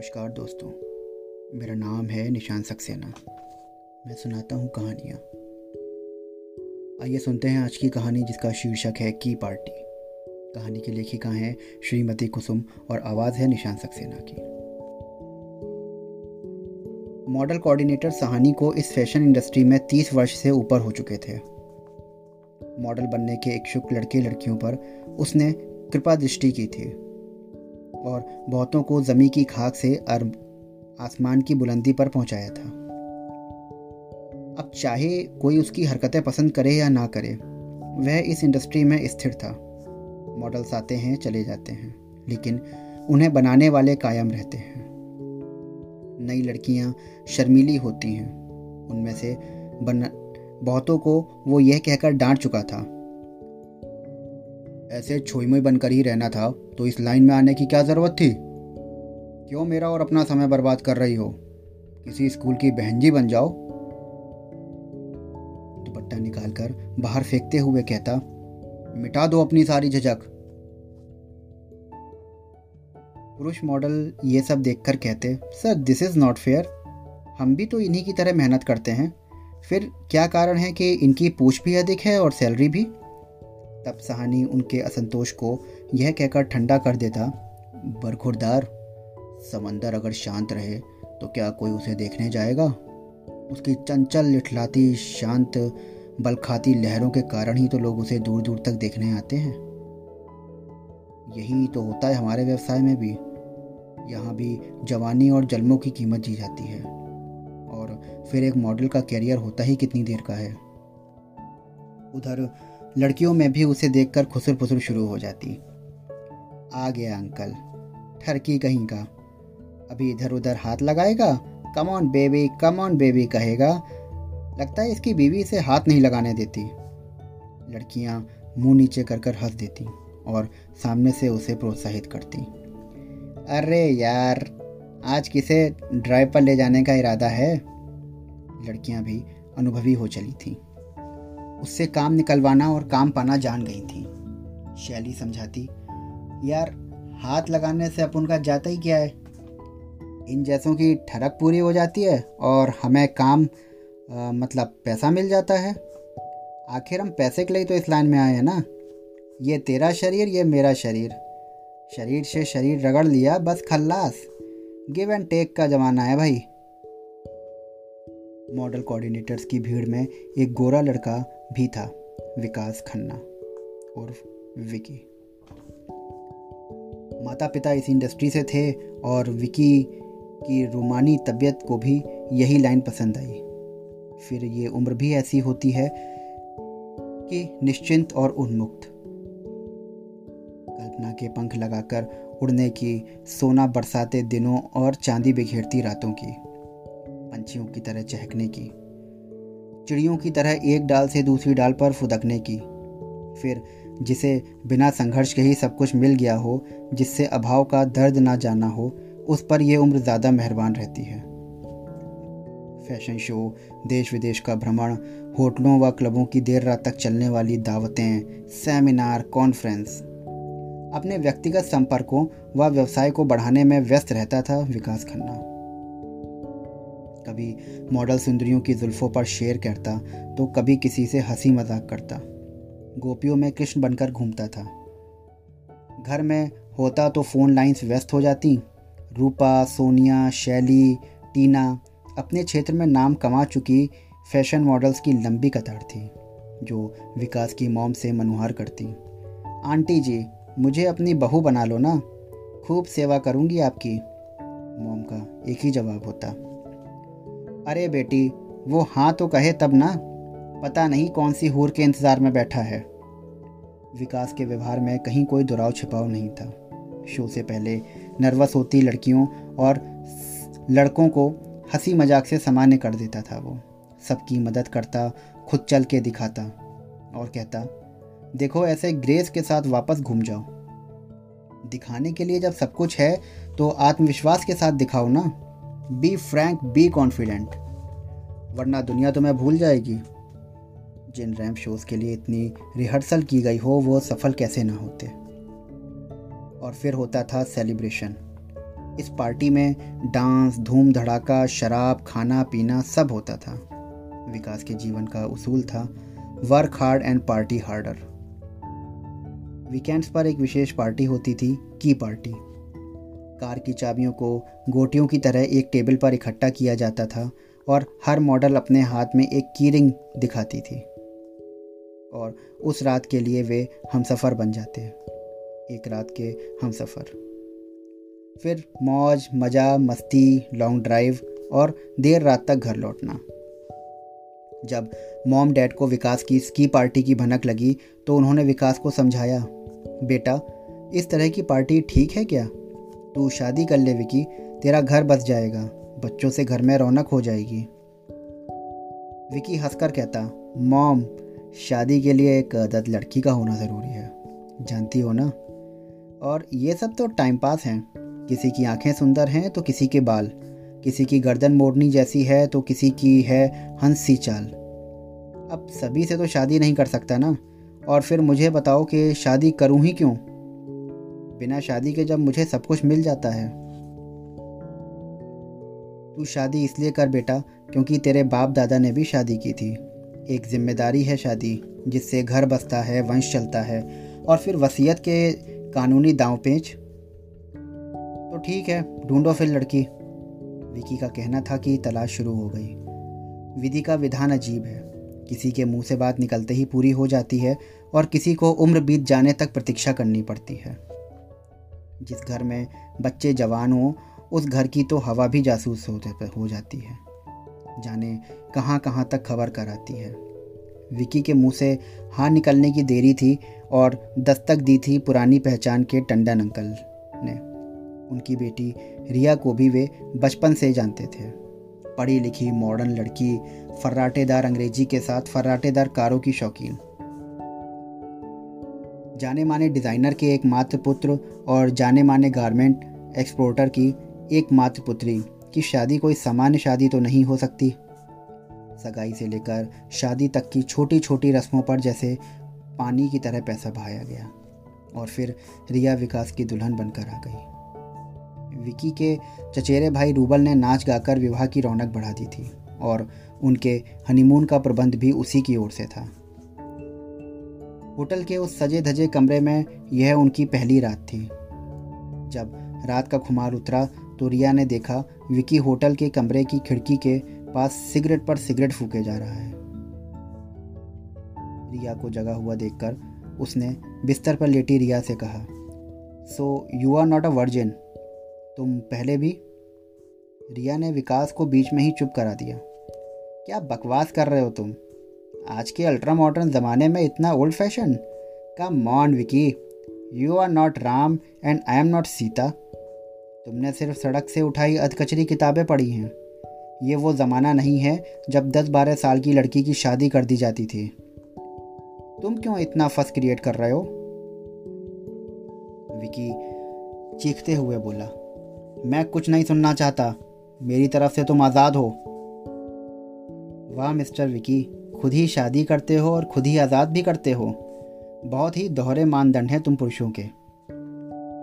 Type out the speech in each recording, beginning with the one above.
नमस्कार दोस्तों। मेरा नाम है निशान सक्सेना। मैं सुनाता हूँ कहानियाँ। आइए सुनते हैं आज की कहानी जिसका शीर्षक है की पार्टी। कहानी की लेखिका हैं श्रीमती कुसुम और आवाज़ है निशान सक्सेना की। मॉडल कोऑर्डिनेटर सहानी को इस फ़ैशन इंडस्ट्री में तीस वर्ष से ऊपर हो चुके थे। मॉडल बनने के इच्छुक लड़के लड़कियों पर उसने कृपा दृष्टि की थी। और बहुतों को ज़मी की खाक से अरब, आसमान की बुलंदी पर पहुँचाया था। अब चाहे कोई उसकी हरकतें पसंद करे या ना करे, वह इस इंडस्ट्री में स्थिर था। मॉडल्स आते हैं, चले जाते हैं, लेकिन उन्हें बनाने वाले कायम रहते हैं। नई लड़कियाँ शर्मीली होती हैं। उनमें से बन, बहुतों को वो यह कहकर डांट चुका था ऐसे छोईमुई बनकर ही रहना था तो इस लाइन में आने की क्या ज़रूरत थी? क्यों मेरा और अपना समय बर्बाद कर रही हो? किसी स्कूल की बहनजी बन जाओ। दुपट्टा निकालकर बाहर फेंकते हुए कहता, मिटा दो अपनी सारी झझक। पुरुष मॉडल ये सब देखकर कहते, sir this is not fair हम भी तो इन्हीं की तरह मेहनत करते हैं। फिर क्या कारण है कि इनकी पूछ भी अधिक है और सैलरी भी? तब सहानी उनके असंतोष को यह कहकर ठंडा कर देता, बरखुरदार, समंदर अगर शांत रहे तो क्या कोई उसे देखने जाएगा? उसकी चंचल, लिठलाती, शांत, बलखाती लहरों के कारण ही तो लोग उसे दूर दूर तक देखने आते हैं। यही तो होता है हमारे व्यवसाय में भी। यहाँ भी जवानी और जन्मों की कीमत जी जाती है। और फिर एक मॉडल का कैरियर होता ही कितनी देर का है। उधर लड़कियों में भी उसे देखकर खुसर फुसर शुरू हो जाती। आ गया अंकल, ठरकी कहीं का। अभी इधर उधर हाथ लगाएगा? Come on baby come on baby कहेगा। लगता है इसकी बीवी इसे हाथ नहीं लगाने देती। लड़कियाँ मुँह नीचे कर कर हंस देती और सामने से उसे प्रोत्साहित करती। अरे यार, आज किसे ड्राइव पर ले जाने का इरादा है? लड़कियाँ भी अनुभवी हो चली थीं। उससे काम निकलवाना और काम पाना जान गई थी। शैली समझाती यार हाथ लगाने से अपन का जाता ही क्या है? इन जैसों की ठरक पूरी हो जाती है और हमें काम आ, मतलब पैसा मिल जाता है। आखिर हम पैसे के लिए तो इस लाइन में आए हैं ना? ये तेरा शरीर ये मेरा शरीर। शरीर से शरीर रगड़ लिया बस खल्लास। गिव एंड टेक का ज़माना है भाई। मॉडल कोऑर्डिनेटर्स की भीड़ में एक गोरा लड़का भी था विकास खन्ना और विकी। माता पिता इस इंडस्ट्री से थे और विकी की रोमानी तबीयत को भी यही लाइन पसंद आई। फिर ये उम्र भी ऐसी होती है कि निश्चिंत और उन्मुक्त। कल्पना के पंख लगाकर उड़ने की, सोना बरसाते दिनों और चांदी बिखेरती रातों की, पंछियों की तरह चहकने की। चिड़ियों की तरह एक डाल से दूसरी डाल पर फुदकने की। फिर जिसे बिना संघर्ष के ही सब कुछ मिल गया हो, जिससे अभाव का दर्द ना जाना हो, उस पर यह उम्र ज़्यादा मेहरबान रहती है। फ़ैशन शो देश विदेश का भ्रमण, होटलों व क्लबों की देर रात तक चलने वाली दावतें, सेमिनार, कॉन्फ्रेंस। अपने व्यक्तिगत संपर्कों व व्यवसाय को बढ़ाने में व्यस्त रहता था विकास खन्ना। कभी मॉडल सुंदरियों की जुल्फ़ों पर शेर करता तो कभी किसी से हँसी मज़ाक करता। गोपियों में कृष्ण बनकर घूमता था। घर में होता तो फ़ोन लाइंस व्यस्त हो जाती। रूपा, सोनिया, शैली, टीना अपने क्षेत्र में नाम कमा चुकी फ़ैशन मॉडल्स की लंबी कतार थी, जो विकास की मॉम से मनुहार करती। आंटी जी, मुझे अपनी बहू बना लो ना, खूब सेवा करूँगी आपकी, मॉम का एक ही जवाब होता। अरे बेटी, वो हाँ तो कहे तब ना। पता नहीं कौन सी हूर के इंतज़ार में बैठा है। विकास के व्यवहार में कहीं कोई दुराव छिपाव नहीं था। शो से पहले नर्वस होती लड़कियों और लड़कों को हँसी मज़ाक से सामान्य कर देता था वो। सबकी मदद करता, खुद चल के दिखाता और कहता, देखो ऐसे ग्रेस के साथ वापस घूम जाओ। दिखाने के लिए जब सब कुछ है तो आत्मविश्वास के साथ दिखाओ ना। बी फ्रैंक बी कॉन्फिडेंट वरना दुनिया तुम्हें भूल जाएगी। जिन रैम्प शोज़ के लिए इतनी रिहर्सल की गई हो, वो सफल कैसे ना होते। और फिर होता था सेलिब्रेशन इस पार्टी में डांस धूम धड़ाका शराब, खाना, पीना सब होता था। विकास के जीवन का उसूल था work hard and party harder weekends पर एक विशेष पार्टी होती थी की पार्टी कार की चाबियों को गोटियों की तरह एक टेबल पर इकट्ठा किया जाता था और हर मॉडल अपने हाथ में एक की रिंग दिखाती थी। और उस रात के लिए वे हम सफ़र बन जाते। एक रात के हम सफ़र फिर मौज, मज़ा, मस्ती लॉन्ग ड्राइव और देर रात तक घर लौटना। जब मॉम डैड को विकास की स्की पार्टी की भनक लगी तो उन्होंने विकास को समझाया, बेटा, इस तरह की पार्टी ठीक है क्या? तू शादी कर ले, विकी। तेरा घर बस जाएगा। बच्चों से घर में रौनक हो जाएगी। विकी हंसकर कहता, मॉम, शादी के लिए एक दद लड़की का होना ज़रूरी है। जानती हो ना? और ये सब तो टाइम पास हैं। किसी की आँखें सुंदर हैं तो किसी के बाल। किसी की गर्दन मोड़नी जैसी है तो किसी की है हंस चाल। अब सभी से तो शादी नहीं कर सकता ना? और फिर मुझे बताओ कि शादी करूँ ही क्यों? बिना शादी के जब मुझे सब कुछ मिल जाता है। तू शादी इसलिए कर बेटा, क्योंकि तेरे बाप दादा ने भी शादी की थी। एक ज़िम्मेदारी है शादी, जिससे घर बसता है, वंश चलता है, और फिर वसीयत के कानूनी दाव पेच। तो ठीक है, ढूंढो फिर लड़की। विकी का कहना था कि तलाश शुरू हो गई। विधि का विधान अजीब है। किसी के मुँह से बात निकलते ही पूरी हो जाती है, और किसी को उम्र बीत जाने तक प्रतीक्षा करनी पड़ती है। जिस घर में बच्चे जवान हों, उस घर की तो हवा भी जासूस हो हो जाती है। जाने कहाँ कहाँ तक खबर कराती है। विकी के मुँह से हाँ निकलने की देरी थी और दस्तक दी थी पुरानी पहचान के टंडन अंकल ने। उनकी बेटी रिया को भी वे बचपन से जानते थे। पढ़ी लिखी मॉडर्न लड़की, फर्राटेदार अंग्रेज़ी के साथ फर्राटेदार कारों की शौकीन। जाने माने डिज़ाइनर के एक मात्र पुत्र और जाने माने गारमेंट एक्सपोर्टर की एक मात्र पुत्री की शादी कोई सामान्य शादी तो नहीं हो सकती। सगाई से लेकर शादी तक की छोटी छोटी रस्मों पर जैसे पानी की तरह पैसा बहाया गया और फिर रिया विकास की दुल्हन बनकर आ गई। विकी के चचेरे भाई रूबल ने नाच गाकर विवाह की रौनक बढ़ा दी थी और उनके हनीमून का प्रबंध भी उसी की ओर से था। होटल के उस सजे धजे कमरे में यह उनकी पहली रात थी। जब रात का खुमार उतरा तो रिया ने देखा विकी होटल के कमरे की खिड़की के पास सिगरेट पर सिगरेट फूके जा रहा है। रिया को जगा हुआ देखकर उसने बिस्तर पर लेटी रिया से कहा so you are not a virgin तुम पहले भी? रिया ने विकास को बीच में ही चुप करा दिया, क्या बकवास कर रहे हो तुम? आज के अल्ट्रा मॉडर्न ज़माने में इतना old fashion come on Vicky you are not Ram and I am not Sita तुमने सिर्फ़ सड़क से उठाई अधकचरी किताबें पढ़ी हैं। ये वो ज़माना नहीं है जब 10-12 साल की लड़की की शादी कर दी जाती थी। तुम क्यों इतना फस क्रिएट कर रहे हो? विकी चीखते हुए बोला, मैं कुछ नहीं सुनना चाहता। मेरी तरफ़ से तुम आज़ाद हो। वाह, मिस्टर विकी खुद ही शादी करते हो और खुद ही आज़ाद भी करते हो। बहुत ही दोहरे मानदंड हैं तुम पुरुषों के।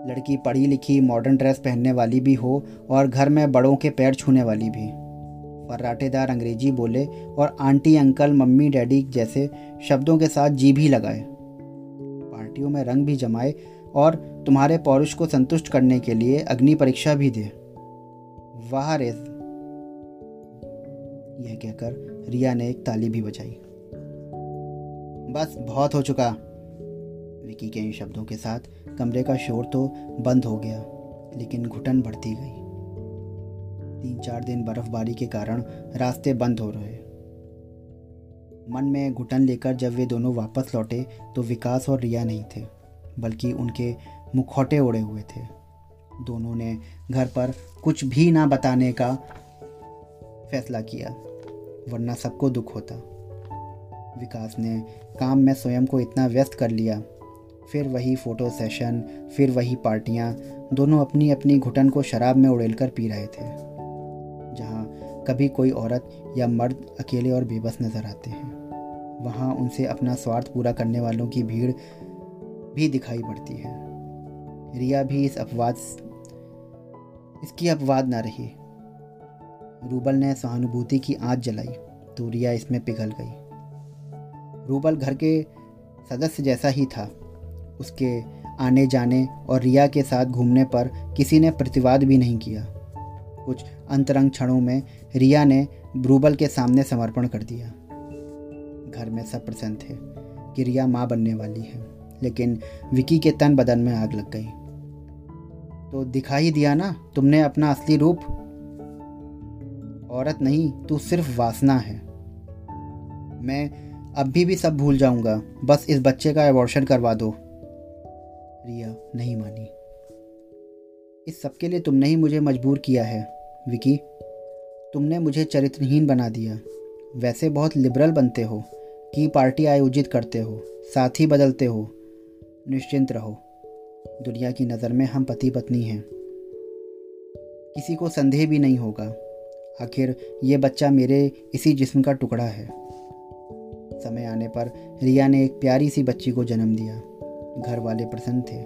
लड़की पढ़ी लिखी मॉडर्न ड्रेस पहनने वाली भी हो और घर में बड़ों के पैर छूने वाली भी। फर्राटेदार अंग्रेज़ी बोले और आंटी, अंकल, मम्मी, डैडी जैसे शब्दों के साथ जी भी लगाए। पार्टियों में रंग भी जमाए और तुम्हारे पौरुष को संतुष्ट करने के लिए अग्नि परीक्षा भी दे। वाह रे यह कहकर रिया ने एक ताली भी बजाई। बस, बहुत हो चुका। विकी के इन शब्दों के साथ कमरे का शोर तो बंद हो गया, लेकिन घुटन बढ़ती गई। तीन चार दिन बर्फबारी के कारण रास्ते बंद हो रहे। मन में घुटन लेकर जब वे दोनों वापस लौटे तो विकास और रिया नहीं थे, बल्कि उनके मुखौटे ओढ़े हुए थे। दोनों ने घर पर कुछ भी ना बताने का फैसला किया। वरना सबको दुख होता। विकास ने काम में स्वयं को इतना व्यस्त कर लिया। फिर वही फ़ोटो सेशन, फिर वही पार्टियाँ, दोनों अपनी अपनी घुटन को शराब में उड़ेल कर पी रहे थे, जहाँ कभी कोई औरत या मर्द अकेले और बेबस नज़र आते हैं। वहाँ उनसे अपना स्वार्थ पूरा करने वालों की भीड़ भी दिखाई पड़ती है। रिया भी इस अपवाद, इसकी अपवाद ना रही। रूबल ने सहानुभूति की आँच जलाई तो रिया इसमें पिघल गई। रूबल घर के सदस्य जैसा ही था। उसके आने जाने और रिया के साथ घूमने पर किसी ने प्रतिवाद भी नहीं किया। कुछ अंतरंग क्षणों में रिया ने रूबल के सामने समर्पण कर दिया। घर में सब प्रसन्न थे कि रिया माँ बनने वाली है, लेकिन विकी के तन बदन में आग लग गई। तो दिखा ही दिया ना, तुमने अपना असली रूप? औरत नहीं, तू सिर्फ़ वासना है। मैं अब भी भी सब भूल जाऊँगा। बस इस बच्चे का एबॉर्शन करवा दो। रिया नहीं मानी। इस सब के लिए तुमने ही मुझे मजबूर किया है, विकी। तुमने मुझे चरित्रहीन बना दिया। वैसे बहुत लिबरल बनते हो। की पार्टी आयोजित करते हो। साथी बदलते हो। निश्चिंत रहो। दुनिया की नज़र में हम पति पत्नी हैं। किसी को संदेह भी नहीं होगा। आखिर ये बच्चा मेरे इसी जिस्म का टुकड़ा है। समय आने पर रिया ने एक प्यारी सी बच्ची को जन्म दिया। घर वाले प्रसन्न थे,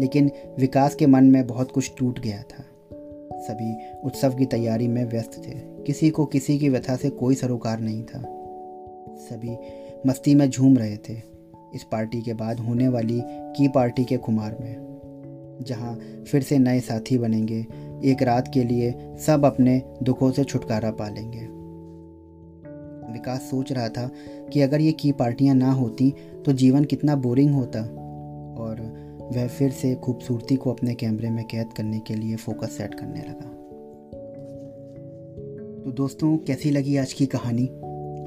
लेकिन विकास के मन में बहुत कुछ टूट गया था। सभी उत्सव की तैयारी में व्यस्त थे। किसी को किसी की व्यथा से कोई सरोकार नहीं था। सभी मस्ती में झूम रहे थे। इस पार्टी के बाद होने वाली की पार्टी के खुमार में, जहाँ फिर से नए साथी बनेंगे एक रात के लिए सब अपने दुखों से छुटकारा पा लेंगे। विकास सोच रहा था कि अगर ये की पार्टियाँ ना होती तो जीवन कितना बोरिंग होता। और वह फिर से खूबसूरती को अपने कैमरे में कैद करने के लिए फोकस सेट करने लगा। तो दोस्तों, कैसी लगी आज की कहानी?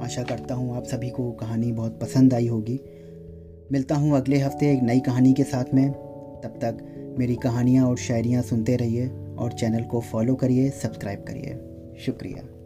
आशा करता हूँ आप सभी को कहानी बहुत पसंद आई होगी। मिलता हूँ अगले हफ़्ते एक नई कहानी के साथ में। तब तक मेरी कहानियाँ और शायरियाँ सुनते रहिए। और चैनल को फॉलो करिए सब्सक्राइब करिए। शुक्रिया।